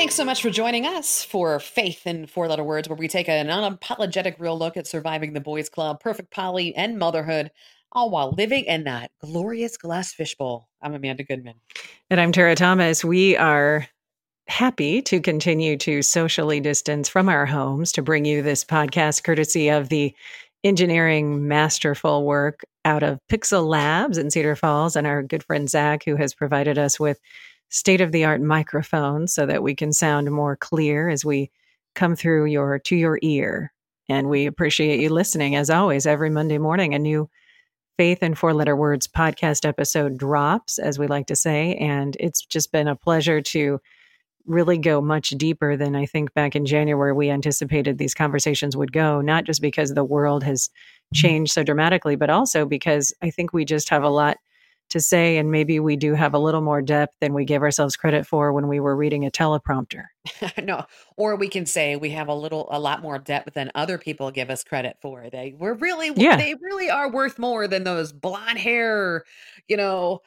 Thanks so much for joining us for Faith in Four Letter Words, where we take an unapologetic real look at surviving the boys' club, perfect Polly, and motherhood, all while living in that glorious glass fishbowl. I'm Amanda Goodman. And I'm Tara Thomas. We are happy to continue to socially distance from our homes to bring you this podcast courtesy of the engineering masterful work out of Pixel Labs in Cedar Falls and our good friend Zach, who has provided us with state of the art microphone so that we can sound more clear as we come through your to your ear. And we appreciate you listening. As always, every Monday morning, a new Faith and Four Letter Words podcast episode drops, as we like to say. And it's just been a pleasure to really go much deeper than I think back in January we anticipated these conversations would go, not just because the world has changed so dramatically, but also because I think we just have a lot to say, and maybe we do have a little more depth than we gave ourselves credit for when we were reading a teleprompter. no, or we can say we have a little, a lot more depth than other people give us credit for. They were really, yeah. they really are worth more than those blonde hair, you know,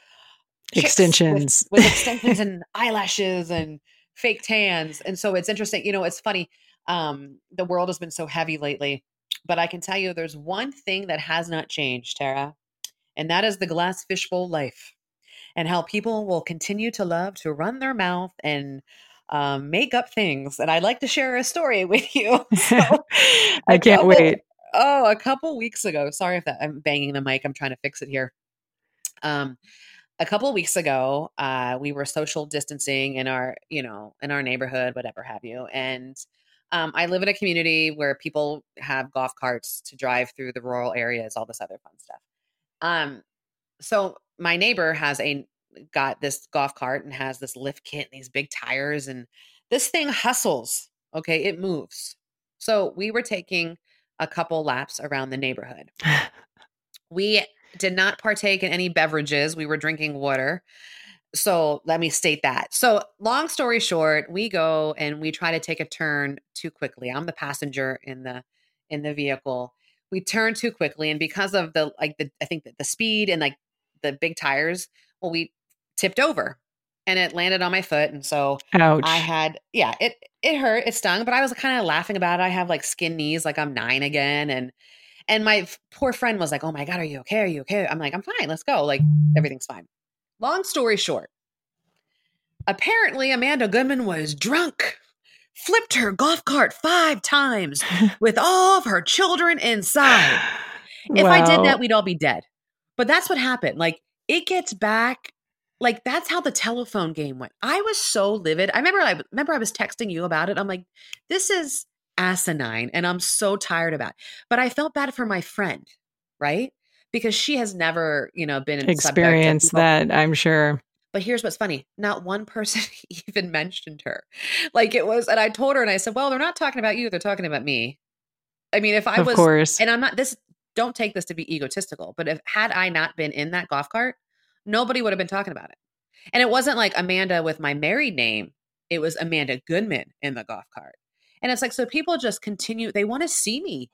extensions with, with extensions and eyelashes and fake tans. And so it's interesting. You know, it's funny. Um, the world has been so heavy lately, but I can tell you there's one thing that has not changed, Tara and that is the glass fishbowl life and how people will continue to love to run their mouth and um, make up things. And I'd like to share a story with you. So, I can't couple, wait. Oh, a couple weeks ago. Sorry if that, I'm banging the mic. I'm trying to fix it here. Um, a couple of weeks ago, uh, we were social distancing in our, you know, in our neighborhood, whatever have you, and um, I live in a community where people have golf carts to drive through the rural areas, all this other fun stuff. Um, so my neighbor has a got this golf cart and has this lift kit and these big tires and this thing hustles. Okay, it moves. So we were taking a couple laps around the neighborhood. we did not partake in any beverages. We were drinking water. So let me state that. So, long story short, we go and we try to take a turn too quickly. I'm the passenger in the in the vehicle we turned too quickly and because of the like the i think the, speed and like the big tires well we tipped over and it landed on my foot and so Ouch. i had yeah it it hurt it stung but i was kind of laughing about it. I have like skin knees like i'm nine again and and my poor friend was like oh my god are you okay? Are you okay? I'm like i'm fine let's go like everything's fine. Long story short apparently amanda goodman was drunk flipped her golf cart five times with all of her children inside. If I did that, we'd all be dead. But that's what happened. Like it gets back. Like that's how the telephone game went. I was so livid. I remember. I remember I was texting you about it. I'm like, this is asinine, and I'm so tired about. It. But I felt bad for my friend, right? Because she has never, you know, been experienced that. I'm sure. But here's what's funny not one person even mentioned her. Like it was, and I told her, and I said, Well, they're not talking about you, they're talking about me. I mean, if I of was, course. and I'm not, this, don't take this to be egotistical, but if had I not been in that golf cart, nobody would have been talking about it. And it wasn't like Amanda with my married name, it was Amanda Goodman in the golf cart. And it's like, so people just continue, they want to see me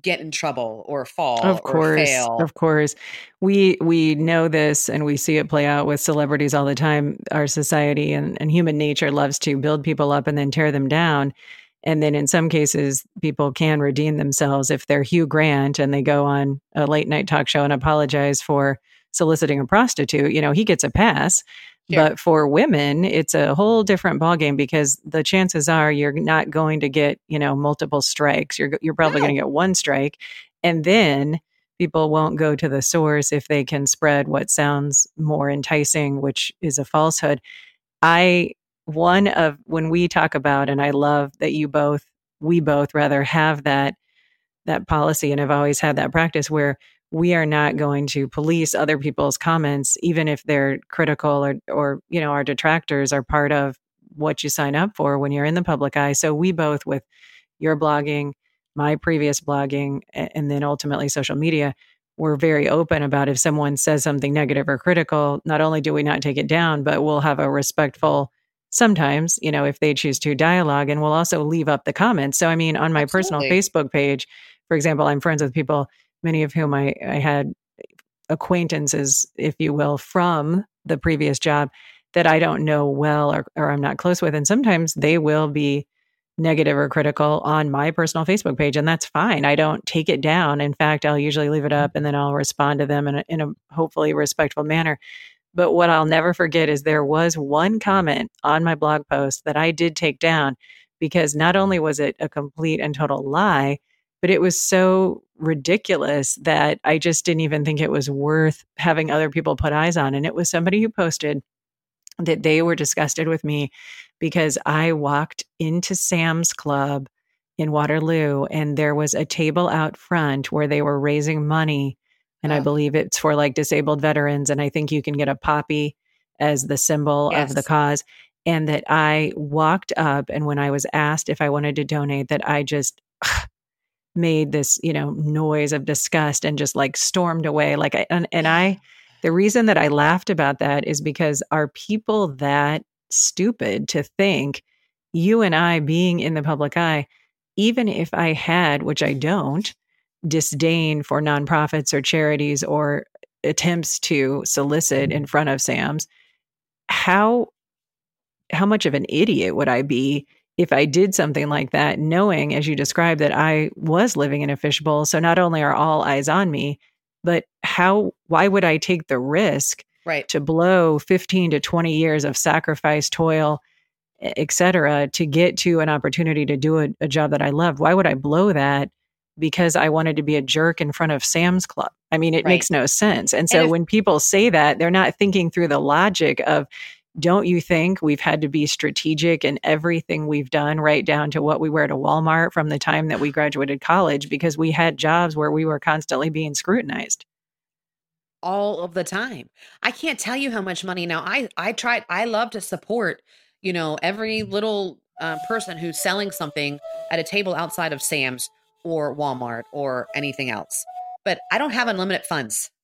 get in trouble or fall of course fail. of course. We we know this and we see it play out with celebrities all the time. Our society and, and human nature loves to build people up and then tear them down. And then in some cases people can redeem themselves if they're hugh grant and they go on a late night talk show and apologize for soliciting a prostitute. You know he gets a pass but for women, it's a whole different ballgame because the chances are you're not going to get, you know, multiple strikes. You're you're probably no. going to get one strike. And then people won't go to the source if they can spread what sounds more enticing, which is a falsehood. I one of when we talk about and I love that you both we both rather have that that policy and have always had that practice where we are not going to police other people's comments even if they're critical or or you know our detractors are part of what you sign up for when you're in the public eye so we both with your blogging my previous blogging and then ultimately social media we're very open about if someone says something negative or critical not only do we not take it down but we'll have a respectful sometimes you know if they choose to dialogue and we'll also leave up the comments so i mean on my Absolutely. personal facebook page for example i'm friends with people many of whom I, I had acquaintances, if you will, from the previous job. that I don't know well or, or I'm not close with. And sometimes they will be negative or critical on my personal Facebook page, and that's fine. I don't take it down. In fact, I'll usually leave it up mm-hmm. and then I'll respond to them in a, in a hopefully respectful manner. But what I'll never forget is there was one mm-hmm. comment on my blog post that I did take down because not mm-hmm. only was it a complete and total lie, but it was so ridiculous that I just didn't even think it was worth having other people put eyes on. And it was somebody who posted that they were disgusted with me because I walked into Sam's Club in Waterloo and there was a table out front where they were raising money. And oh. I believe it's for like disabled veterans. And I think you can get a poppy as the symbol yes. of the cause. And that I walked up and when I was asked if I wanted to donate, that I just made this, you know, noise of disgust and just like stormed away. Like I and, and I the reason that I laughed about that is because are people that stupid to think you and I being in the public eye, even if I had, which I don't, disdain for nonprofits or charities or attempts to solicit in front of Sam's, how how much of an idiot would I be if I did something like that, knowing, as you described, that I was living in a fishbowl. So not only are all eyes on me, but how, why would I take the risk right. to blow 15 to 20 years of sacrifice, toil, et cetera, to get to an opportunity to do a, a job that I love? Why would I blow that? Because I wanted to be a jerk in front of Sam's Club. I mean, it right. makes no sense. And so and if, when people say that, they're not thinking through the logic of, don't you think we've had to be strategic in everything we've done, right down to what we wear to Walmart from the time that we graduated college, because we had jobs where we were constantly being scrutinized? All of the time. I can't tell you how much money now. I I tried. I love to support, you know, every little uh, person who's selling something at a table outside of Sam's or Walmart or anything else. But I don't have unlimited funds.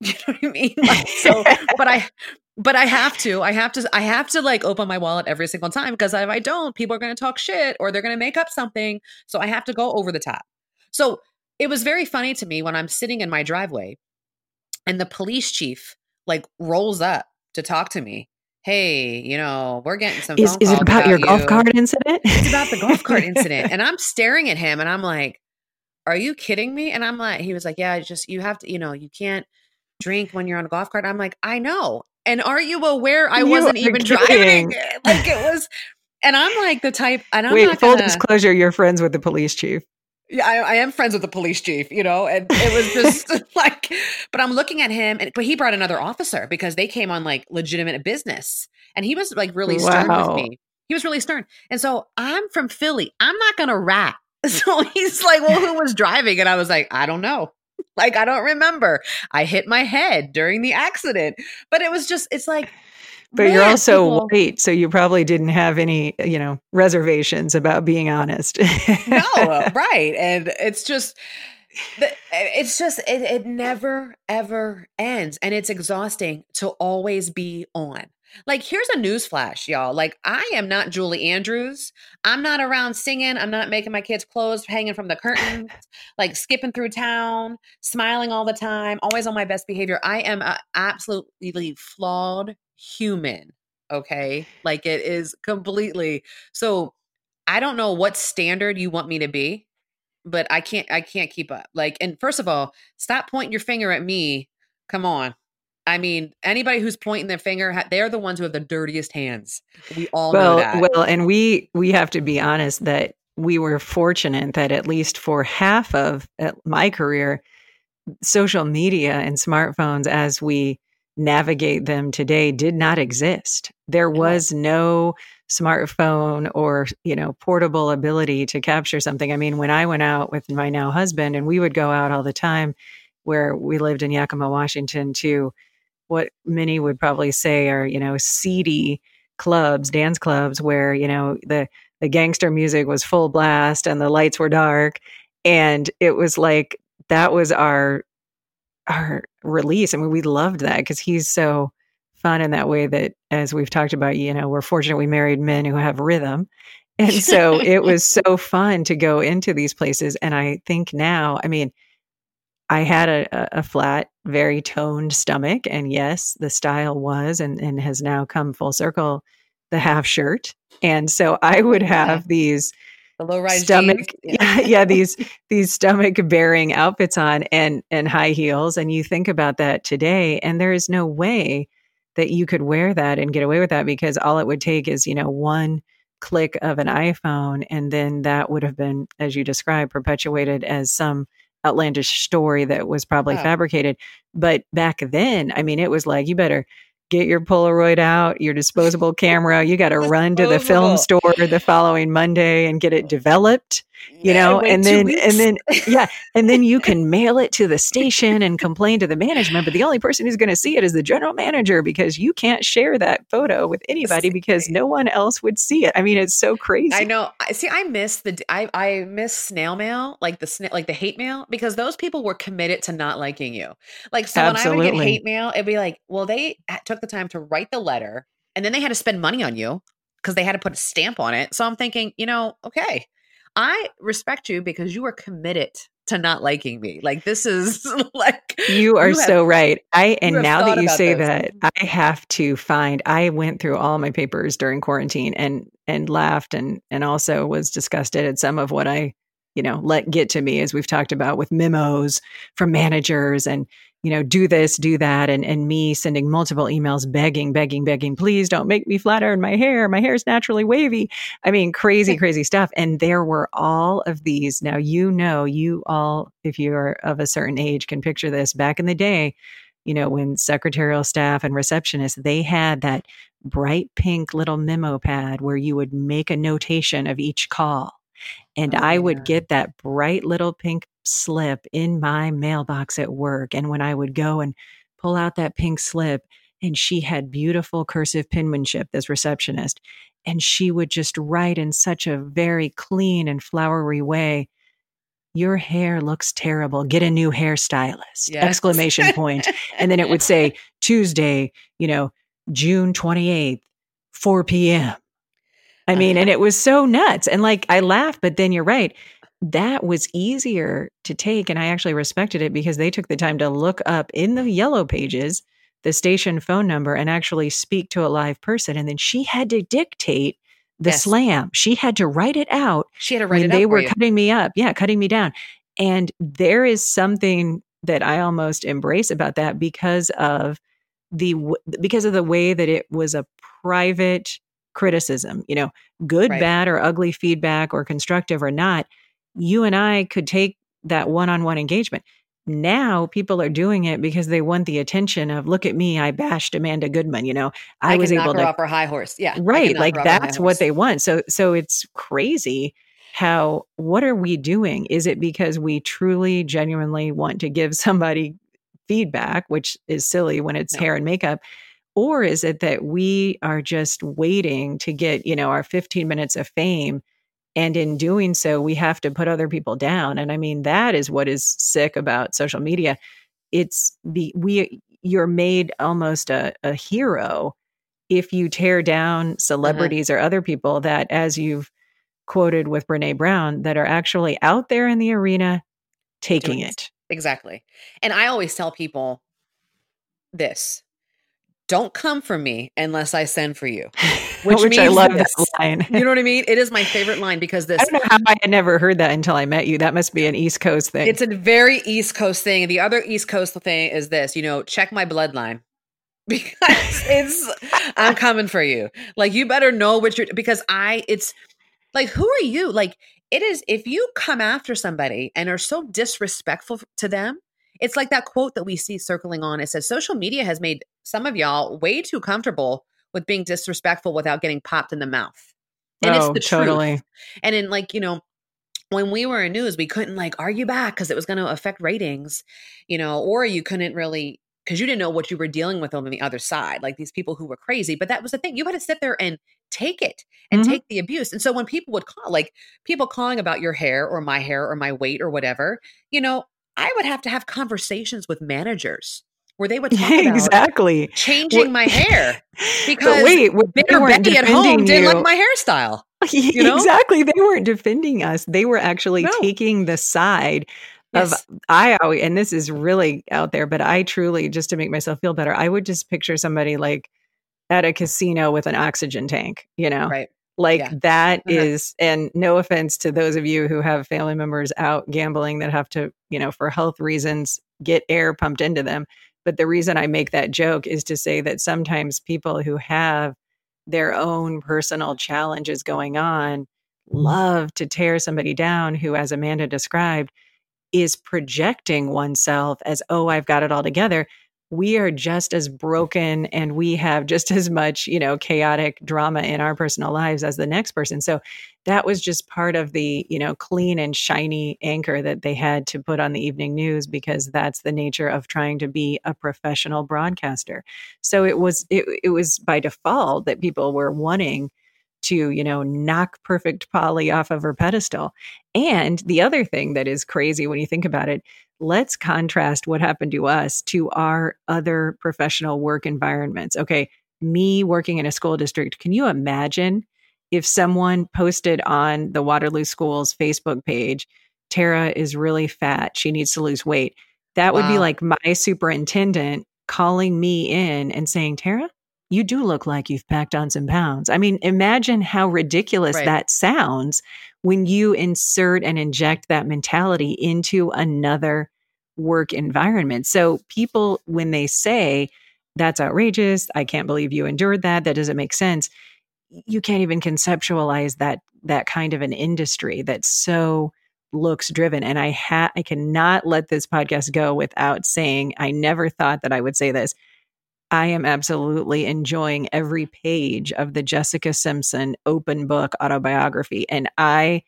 You know what I mean? Like, so, but I, but I have to. I have to. I have to like open my wallet every single time because if I don't, people are going to talk shit or they're going to make up something. So I have to go over the top. So it was very funny to me when I'm sitting in my driveway, and the police chief like rolls up to talk to me. Hey, you know, we're getting some. Is, is it about, about your you. golf cart incident? It's about the golf cart incident, and I'm staring at him, and I'm like, "Are you kidding me?" And I'm like, he was like, "Yeah, just you have to, you know, you can't." drink when you're on a golf cart. I'm like, I know. And are you aware I you wasn't even kidding. driving? Like it was, and I'm like the type. And I'm wait, full gonna, disclosure, you're friends with the police chief. Yeah, I, I, am friends with the police chief, you know, and it was just like, but I'm looking at him, and but he brought another officer because they came on like legitimate business, and he was like really stern wow. with me. He was really stern, and so I'm from Philly. I'm not gonna rat. So he's like, "Well, who was driving?" And I was like, "I don't know." Like I don't remember. I hit my head during the accident. But it was just it's like but you're also people, white, so you probably didn't have any, you know, reservations about being honest. no, right. And it's just it's just it, it never ever ends and it's exhausting to always be on like, here's a news flash, y'all. Like, I am not Julie Andrews. I'm not around singing. I'm not making my kids' clothes hanging from the curtains, like skipping through town, smiling all the time, always on my best behavior. I am an absolutely flawed human. Okay. Like, it is completely. So, I don't know what standard you want me to be, but I can't, I can't keep up. Like, and first of all, stop pointing your finger at me. Come on. I mean, anybody who's pointing their finger, they're the ones who have the dirtiest hands. We all well, know that. Well, and we we have to be honest that we were fortunate that at least for half of uh, my career, social media and smartphones, as we navigate them today, did not exist. There was no smartphone or you know portable ability to capture something. I mean, when I went out with my now husband, and we would go out all the time, where we lived in Yakima, Washington, to what many would probably say are, you know, seedy clubs, dance clubs where, you know, the the gangster music was full blast and the lights were dark and it was like that was our our release. I mean, we loved that because he's so fun in that way that as we've talked about, you know, we're fortunate we married men who have rhythm. And so it was so fun to go into these places. And I think now, I mean, I had a, a flat very toned stomach. And yes, the style was and, and has now come full circle the half shirt. And so I would have yeah. these the low rise stomach yeah. yeah these these stomach bearing outfits on and and high heels and you think about that today and there is no way that you could wear that and get away with that because all it would take is you know one click of an iPhone and then that would have been as you described perpetuated as some outlandish story that was probably oh. fabricated but back then i mean it was like you better get your Polaroid out, your disposable camera. You got to run to the film store the following Monday and get it developed you know and then and then yeah and then you can mail it to the station and complain to the management but the only person who's going to see it is the general manager because you can't share that photo with anybody because no one else would see it. I mean it's so crazy. i know see i miss the i i miss snail mail like the like the hate mail because those people were committed to not liking you. Like so Absolutely. when i would get hate mail it'd be like well they took the time to write the letter and then they had to spend money on you because they had to put a stamp on it. So i'm thinking you know okay I respect you because you are committed to not liking me. Like this is like you are you have, so right. I and now that you say that, mm-hmm. I have to find. I went through all my papers during quarantine and and laughed and and also was disgusted at some of what I you know let get to me as we've talked about with memos from managers and you know, do this, do that, and and me sending multiple emails begging, begging, begging, please don't make me flatter in my hair. My hair is naturally wavy. I mean, crazy, crazy stuff. And there were all of these. Now you know, you all, if you're of a certain age, can picture this. Back in the day, you know, when secretarial staff and receptionists, they had that bright pink little memo pad where you would make a notation of each call. And oh, I would yeah. get that bright little pink slip in my mailbox at work. And when I would go and pull out that pink slip, and she had beautiful cursive penmanship, this receptionist, and she would just write in such a very clean and flowery way your hair looks terrible get a new hairstylist yes. exclamation point and then it would say tuesday you know june 28th 4 p.m i uh, mean and it was so nuts and like i laughed but then you're right that was easier to take. And I actually respected it because they took the time to look up in the yellow pages the station phone number and actually speak to a live person. And then she had to dictate the yes. slam. She had to write it out. She had to write it they were cutting me up. Yeah, cutting me down. And there is something that I almost embrace about that because of the because of the way that it was a private criticism, you know, good, right. bad or ugly feedback or constructive or not you and I could take that one on one engagement. Now people are doing it because they want the attention of look at me, I bashed Amanda Goodman. You know, I, I was able to off her high horse. Yeah. Right. Like that's what they want. So so it's crazy how what are we doing? Is it because we truly genuinely want to give somebody feedback, which is silly when it's no. hair and makeup? Or is it that we are just waiting to get, you know, our 15 minutes of fame and in doing so, we have to put other people down. And I mean, that is what is sick about social media. It's the we you're made almost a, a hero if you tear down uh-huh. celebrities or other people that, as you've quoted with Brene Brown, that are actually out there in the arena taking it. Exactly. And I always tell people this don't come for me unless I send for you. Which, Which I love this. that line. you know what I mean? It is my favorite line because this. I don't know how I had never heard that until I met you. That must be an East Coast thing. It's a very East Coast thing. The other East Coast thing is this, you know, check my bloodline. Because it's I'm coming for you. Like you better know what you're because I it's like who are you? Like it is if you come after somebody and are so disrespectful to them, it's like that quote that we see circling on. It says social media has made some of y'all way too comfortable with being disrespectful without getting popped in the mouth. And oh, it's the totally. truth. And in like, you know, when we were in news, we couldn't like argue back because it was going to affect ratings, you know, or you couldn't really because you didn't know what you were dealing with on the other side, like these people who were crazy. But that was the thing. You had to sit there and take it and mm-hmm. take the abuse. And so when people would call, like people calling about your hair or my hair or my weight or whatever, you know, I would have to have conversations with managers where they would talk about exactly changing my hair because wait, bitter Betty at home you. didn't like my hairstyle. You know? exactly, they weren't defending us; they were actually no. taking the side Of Yes. I always, and this is really out there, but I truly, just to make myself feel better, I would just picture somebody like at a casino with an oxygen tank, you know? Right. Like Yeah. that Uh-huh. is, and no offense to those of you who have family members out gambling that have to, you know, for health reasons, get air pumped into them. But the reason I make that joke is to say that sometimes people who have their own personal challenges going on love to tear somebody down who, as Amanda described, is projecting oneself as, oh, I've got it all together. We are just as broken and we have just as much, you know, chaotic drama in our personal lives as the next person. So that was just part of the, you know, clean and shiny anchor that they had to put on the evening news because that's the nature of trying to be a professional broadcaster. So it was it, it was by default that people were wanting to, you know, knock perfect Polly off of her pedestal. And the other thing that is crazy when you think about it, let's contrast what happened to us to our other professional work environments. Okay, me working in a school district, can you imagine if someone posted on the Waterloo School's Facebook page, Tara is really fat, she needs to lose weight? That would be like my superintendent calling me in and saying, Tara, you do look like you've packed on some pounds. I mean, imagine how ridiculous Right. that sounds when you insert and inject that mentality into another work environment. So, people, when they say, that's outrageous, I can't believe you endured that, that doesn't make sense, you can't even conceptualize that that kind of an industry that's so looks driven and i ha- i cannot let this podcast go without saying i never thought that i would say this I am absolutely enjoying every page of the Jessica Simpson open book autobiography. And I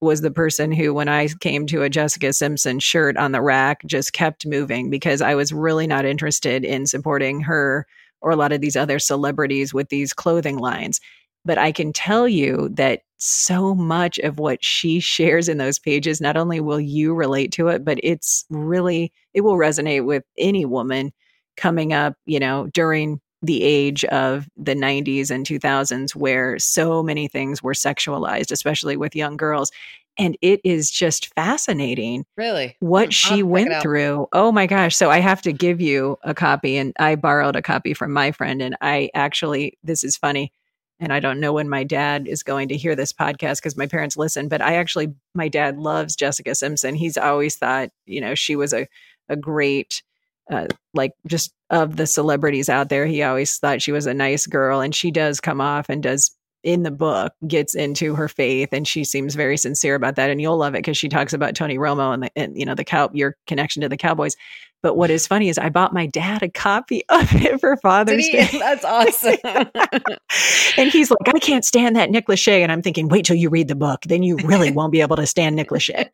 was the person who, when I came to a Jessica Simpson shirt on the rack, just kept moving because I was really not interested in supporting her or a lot of these other celebrities with these clothing lines. But I can tell you that so much of what she shares in those pages, not only will you relate to it, but it's really, it will resonate with any woman coming up, you know, during the age of the 90s and 2000s where so many things were sexualized, especially with young girls. And it is just fascinating Really? what I'll she went through. Oh my gosh. So I have to give you a copy, and I borrowed a copy from my friend. And I actually, this is funny. And I don't know when my dad is going to hear this podcast because my parents listen, but I actually, my dad loves Jessica Simpson. He's always thought, you know, she was a, a great, uh, like just of the celebrities out there, he always thought she was a nice girl. And she does come off and does in the book gets into her faith and she seems very sincere about that and you'll love it because she talks about tony romo and, the, and you know the cow your connection to the cowboys but what is funny is i bought my dad a copy of it for father's he? day That's awesome. and he's like i can't stand that nick lachey and i'm thinking wait till you read the book then you really won't be able to stand nick lachey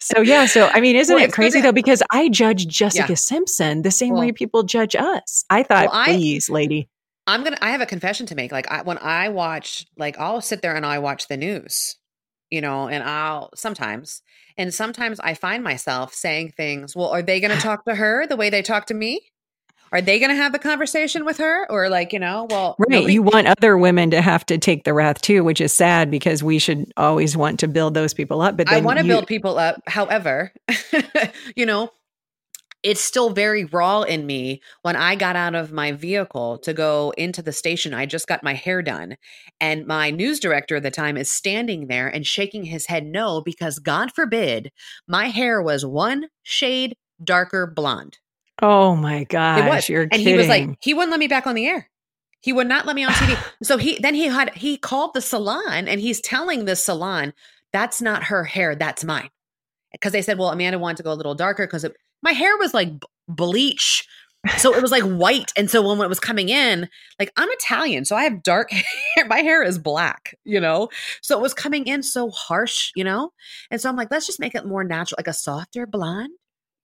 so yeah so i mean isn't Well, it crazy though because i judge jessica Yeah. simpson the same Well- way people judge us i thought Well, I- please lady I'm gonna. I have a confession to make. Like I, when I watch, like I'll sit there and I watch the news, you know, and I'll sometimes, and sometimes I find myself saying things. Well, are they going to talk to her the way they talk to me? Are they going to have the conversation with her, or like you know, well, Right. nobody- You want other women to have to take the wrath too, which is sad because we should always want to build those people up. But I want to you- build people up. However, you know, it's still very raw in me when I got out of my vehicle to go into the station. I just got my hair done. And my news director at the time is standing there and shaking his head no, because God forbid my hair was one shade darker blonde. Oh my gosh, It was. you're and kidding. he was like, he wouldn't let me back on the air. He would not let me on TV. so he then he had he called the salon and he's telling the salon, that's not her hair, that's mine. Because they said, well, Amanda wanted to go a little darker because my hair was like bleach. So it was like white. And so when it was coming in, like I'm Italian, so I have dark hair. My hair is black, you know? So it was coming in so harsh, you know? And so I'm like, let's just make it more natural, like a softer blonde.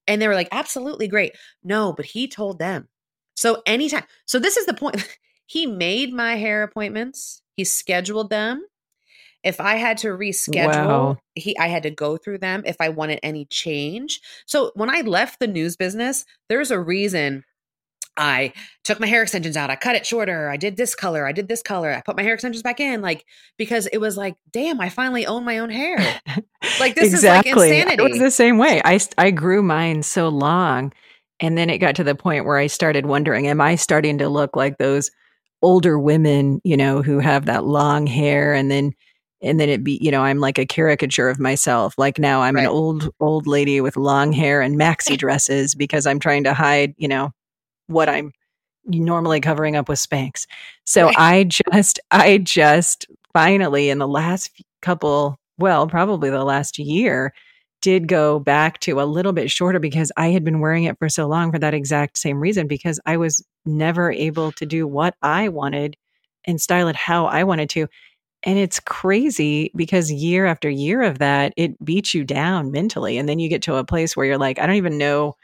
And they were like, absolutely great. No, but he told them. So anytime, so this is the point. he made my hair appointments, he scheduled them. If I had to reschedule, Wow. he I had to go through them if I wanted any change. So when I left the news business, there's a reason I took my hair extensions out. I cut it shorter. I did this color. I did this color. I put my hair extensions back in, like because it was like, damn, I finally own my own hair. Like this exactly. is like insanity. It was the same way. I I grew mine so long, and then it got to the point where I started wondering, am I starting to look like those older women, you know, who have that long hair, and then and then it be you know i'm like a caricature of myself like now i'm Right. an old old lady with long hair and maxi dresses because i'm trying to hide you know what i'm normally covering up with spanx so Right. i just i just finally in the last couple well probably the last year did go back to a little bit shorter because i had been wearing it for so long for that exact same reason because i was never able to do what i wanted and style it how i wanted to and it's crazy because year after year of that, it beats you down mentally. And then you get to a place where you're like, I don't even know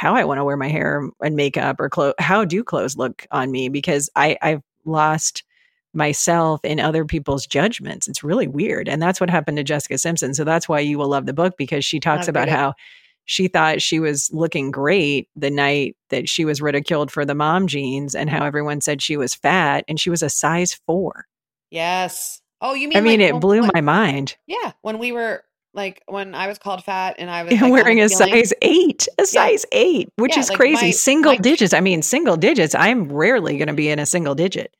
how I want to wear my hair and makeup or clothes. How do clothes look on me? Because I, I've lost myself in other people's judgments. It's really weird. And that's what happened to Jessica Simpson. So that's why you will love the book because she talks about it. how she thought she was looking great the night that she was ridiculed for the mom jeans and how everyone said she was fat and she was a size four. Yes. Oh, you mean? I mean, like, it blew when- my mind. Yeah, when we were like when I was called fat and I was like, wearing a the ceiling- size eight, a size eight, which Yeah, is like crazy. my- single my- digits. I mean, single digits. I'm rarely going to be in a single digit.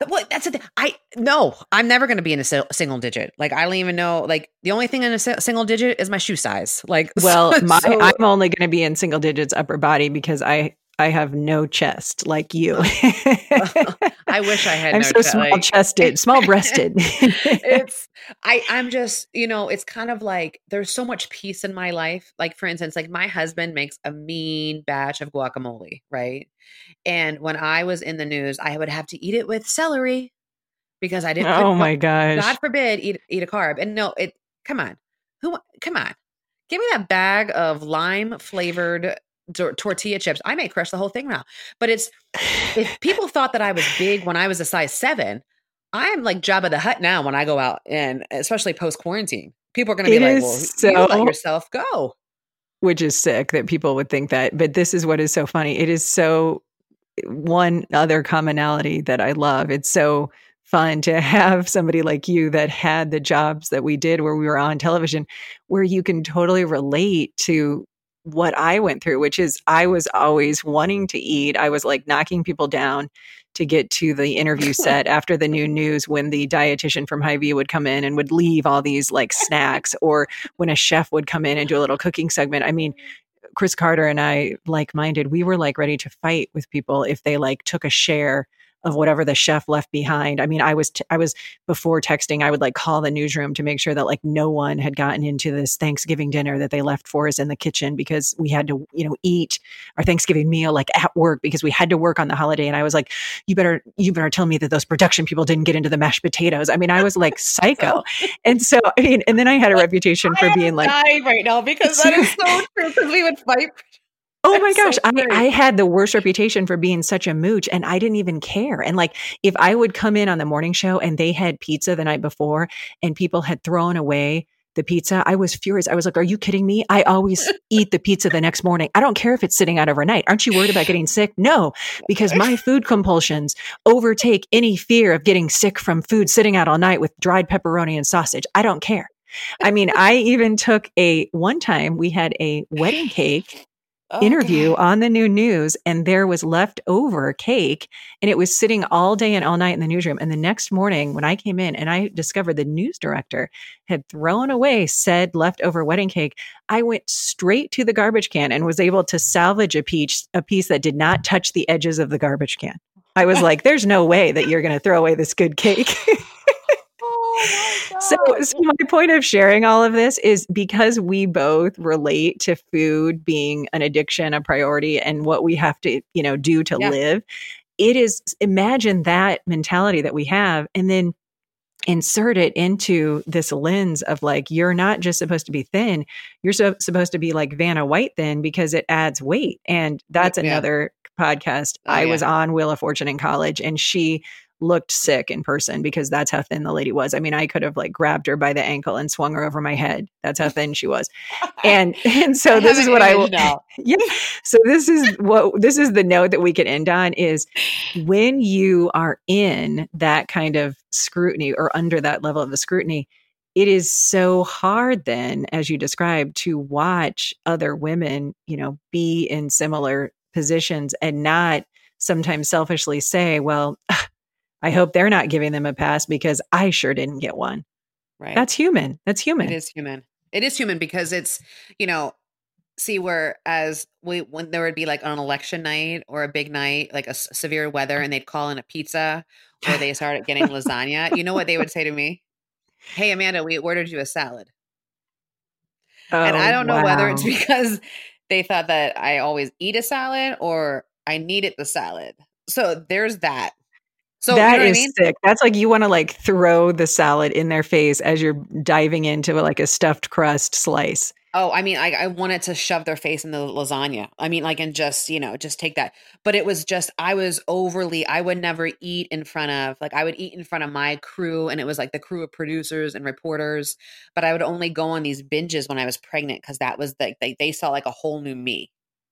But what that's the thing. I no, I'm never going to be in a si- single digit. Like I don't even know. Like the only thing in a si- single digit is my shoe size. Like Well, so- my so- I'm only going to be in single digits upper body because I I have no chest like you. I wish I had. I'm no so chest, small chested, small breasted. it's I I'm just you know it's kind of like there's so much peace in my life. Like for instance, like my husband makes a mean batch of guacamole, right? And when I was in the news, I would have to eat it with celery because I didn't. oh my gosh. God forbid eat eat a carb. And no, it come on. Who come on. Give me that bag of lime flavored tor- tortilla chips. I may crush the whole thing now. But it's if people thought that I was big when I was a size 7, I'm like Jabba the Hutt now when I go out and especially post quarantine. People are going to be like, "Well, you let yourself go." which is sick that people would think that. But this is what is so funny. It is so one other commonality that I love. It's so fun to have somebody like you that had the jobs that we did where we were on television, where you can totally relate to what I went through, which is I was always wanting to eat. I was like knocking people down to get to the interview set after the new news when the dietitian from Hy-Vee would come in and would leave all these like snacks or when a chef would come in and do a little cooking segment. I mean, Chris Carter and I, like minded, we were like ready to fight with people if they like took a share of whatever the chef left behind. I mean, I was, t- I was before texting, I would like call the newsroom to make sure that like no one had gotten into this Thanksgiving dinner that they left for us in the kitchen because we had to, you know, eat our Thanksgiving meal like at work because we had to work on the holiday. And I was like, you better, you better tell me that those production people didn't get into the mashed potatoes. I mean, I was like psycho. And so, I mean, and then I had a reputation for I am being like, right now because that is so true because we would fight. Oh my That's so gosh, I. I had the worst reputation for being such a mooch and I didn't even care. And like if I would come in on the morning show and they had pizza the night before and people had thrown away the pizza, I was furious. I was like, Are you kidding me? I always eat the pizza the next morning. I don't care if it's sitting out overnight. Aren't you worried about getting sick? No, because my food compulsions overtake any fear of getting sick from food sitting out all night with dried pepperoni and sausage. I don't care. I mean, I even took a one time we had a wedding cake Oh, interview on the new news and there was leftover cake and it was sitting all day and all night in the newsroom and the next morning when i came in and i discovered the news director had thrown away said leftover wedding cake i went straight to the garbage can and was able to salvage a piece a piece that did not touch the edges of the garbage can. I was like there's no way that you're going to throw away this good cake Oh so, so my point of sharing all of this is because we both relate to food being an addiction, a priority, and what we have to, you know, do to Yeah. live. It is imagine that mentality that we have, and then insert it into this lens of like you're not just supposed to be thin you're so, supposed to be like vanna white thin because it adds weight and that's Yeah. another podcast Oh, i was on wheel of fortune in college and she looked sick in person because that's how thin the lady was. I mean, I could have like grabbed her by the ankle and swung her over my head. That's how thin she was. And and so I this is what I will now. yeah. So this is what this is the note that we can end on is when you are in that kind of scrutiny or under that level of the scrutiny, it is so hard then, as you described, to watch other women, you know, be in similar positions and not sometimes selfishly say, well, I hope they're not giving them a pass because I sure didn't get one. Right. That's human. That's human. It is human. It is human because it's, you know, see where as we when there would be like on an election night or a big night, like a s- severe weather, and they'd call in a pizza or they started getting lasagna. You know what they would say to me? Hey Amanda, we ordered you a salad. and I Oh, don't know whether it's because they thought that I always eat a salad or I needed the salad. So there's that. So that you know what I mean? sick. That's like you want to like throw the salad in their face as you're diving into like a stuffed crust slice. Oh, I mean, I, I wanted to shove their face in the lasagna. I mean, like, and just, you know, just take that. But it was just, I was overly, I would never eat in front of, like, I would eat in front of my crew, and it was like the crew of producers and reporters. But I would only go on these binges when I was pregnant because that was like, they, they saw like a whole new me.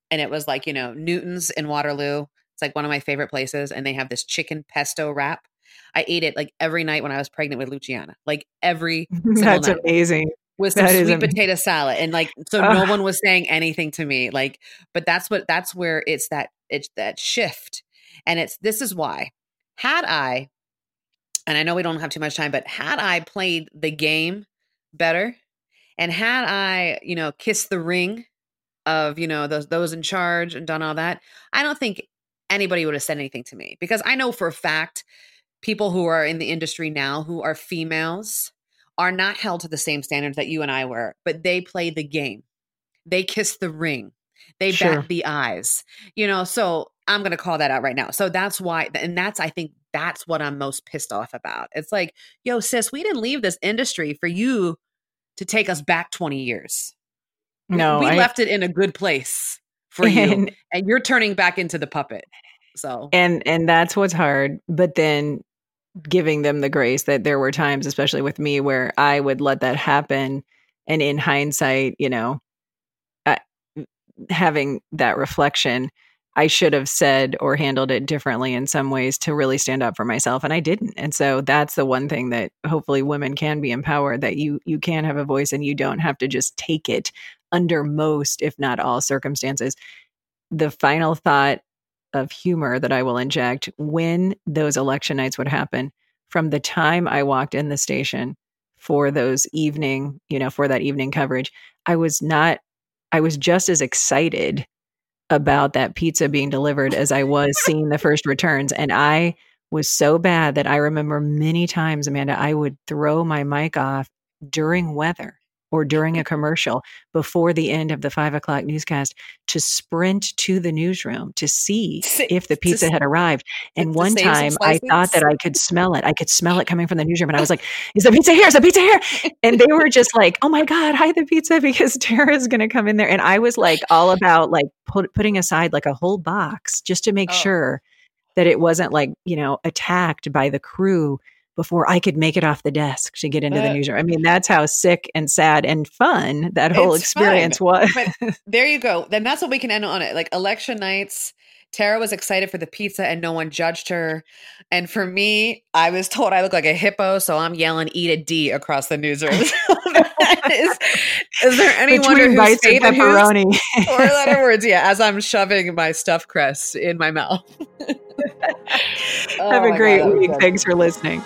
And it was like, you know, Newton's in Waterloo. It's like one of my favorite places. And they have this chicken pesto wrap. I ate it like every night when I was pregnant with Luciana, like every That's night amazing. with some That sweet potato salad and like so oh. no one was saying anything to me like but that's what that's where it's that it's that shift and it's this is why had i and i know we don't have too much time but had i played the game better and had i you know kissed the ring of you know those those in charge and done all that i don't think anybody would have said anything to me because i know for a fact people who are in the industry now who are females are not held to the same standards that you and I were, but they play the game. They kiss the ring. They Sure. bat the eyes. You know, so I'm going to call that out right now. So that's why and that's I think that's what I'm most pissed off about. It's like, yo sis, we didn't leave this industry for you to take us back 20 years. No, we I- left it in a good place for you And, and you're turning back into the puppet. So and and that's what's hard. But then giving them the grace that there were times, especially with me, where I would let that happen, and in hindsight, you know, I, having that reflection, I should have said or handled it differently in some ways to really stand up for myself, and I didn't. And so that's the one thing that hopefully women can be empowered that you you can have a voice and you don't have to just take it under most, if not all, circumstances. The final thought of humor that I will inject when those election nights would happen from the time I walked in the station for those evening, you know, for that evening coverage, I was not, I was just as excited about that pizza being delivered as I was seeing the first returns. And I was so bad that I remember many times, Amanda, I would throw my mic off during weather or during a commercial before the end of the five o'clock newscast to sprint to the newsroom to see if the pizza had arrived. And one time I thought that? I could smell it. I could smell it coming from the newsroom. And I was like, is the pizza here? Is the pizza here? And they were just like, oh my God, hide the pizza because Tara's going to come in there. And I was like, all about like put, putting aside like a whole box just to make Oh. sure that it wasn't like, you know, attacked by the crew before I could make it off the desk to get into the newsroom. I mean, that's how sick and sad and fun that whole It's fun, experience was. but there you go. Then that's what we can end on it. Like election nights, Tara was excited for the pizza and no one judged her. And for me, I was told I look like a hippo, so I'm yelling "Eat a D" across the newsroom. is, is there anyone Between who's bites of favorite who's pepperoni. or in other words, yeah, as I'm shoving my stuffed crust in my mouth. Oh Have my a great was week. Thanks for listening.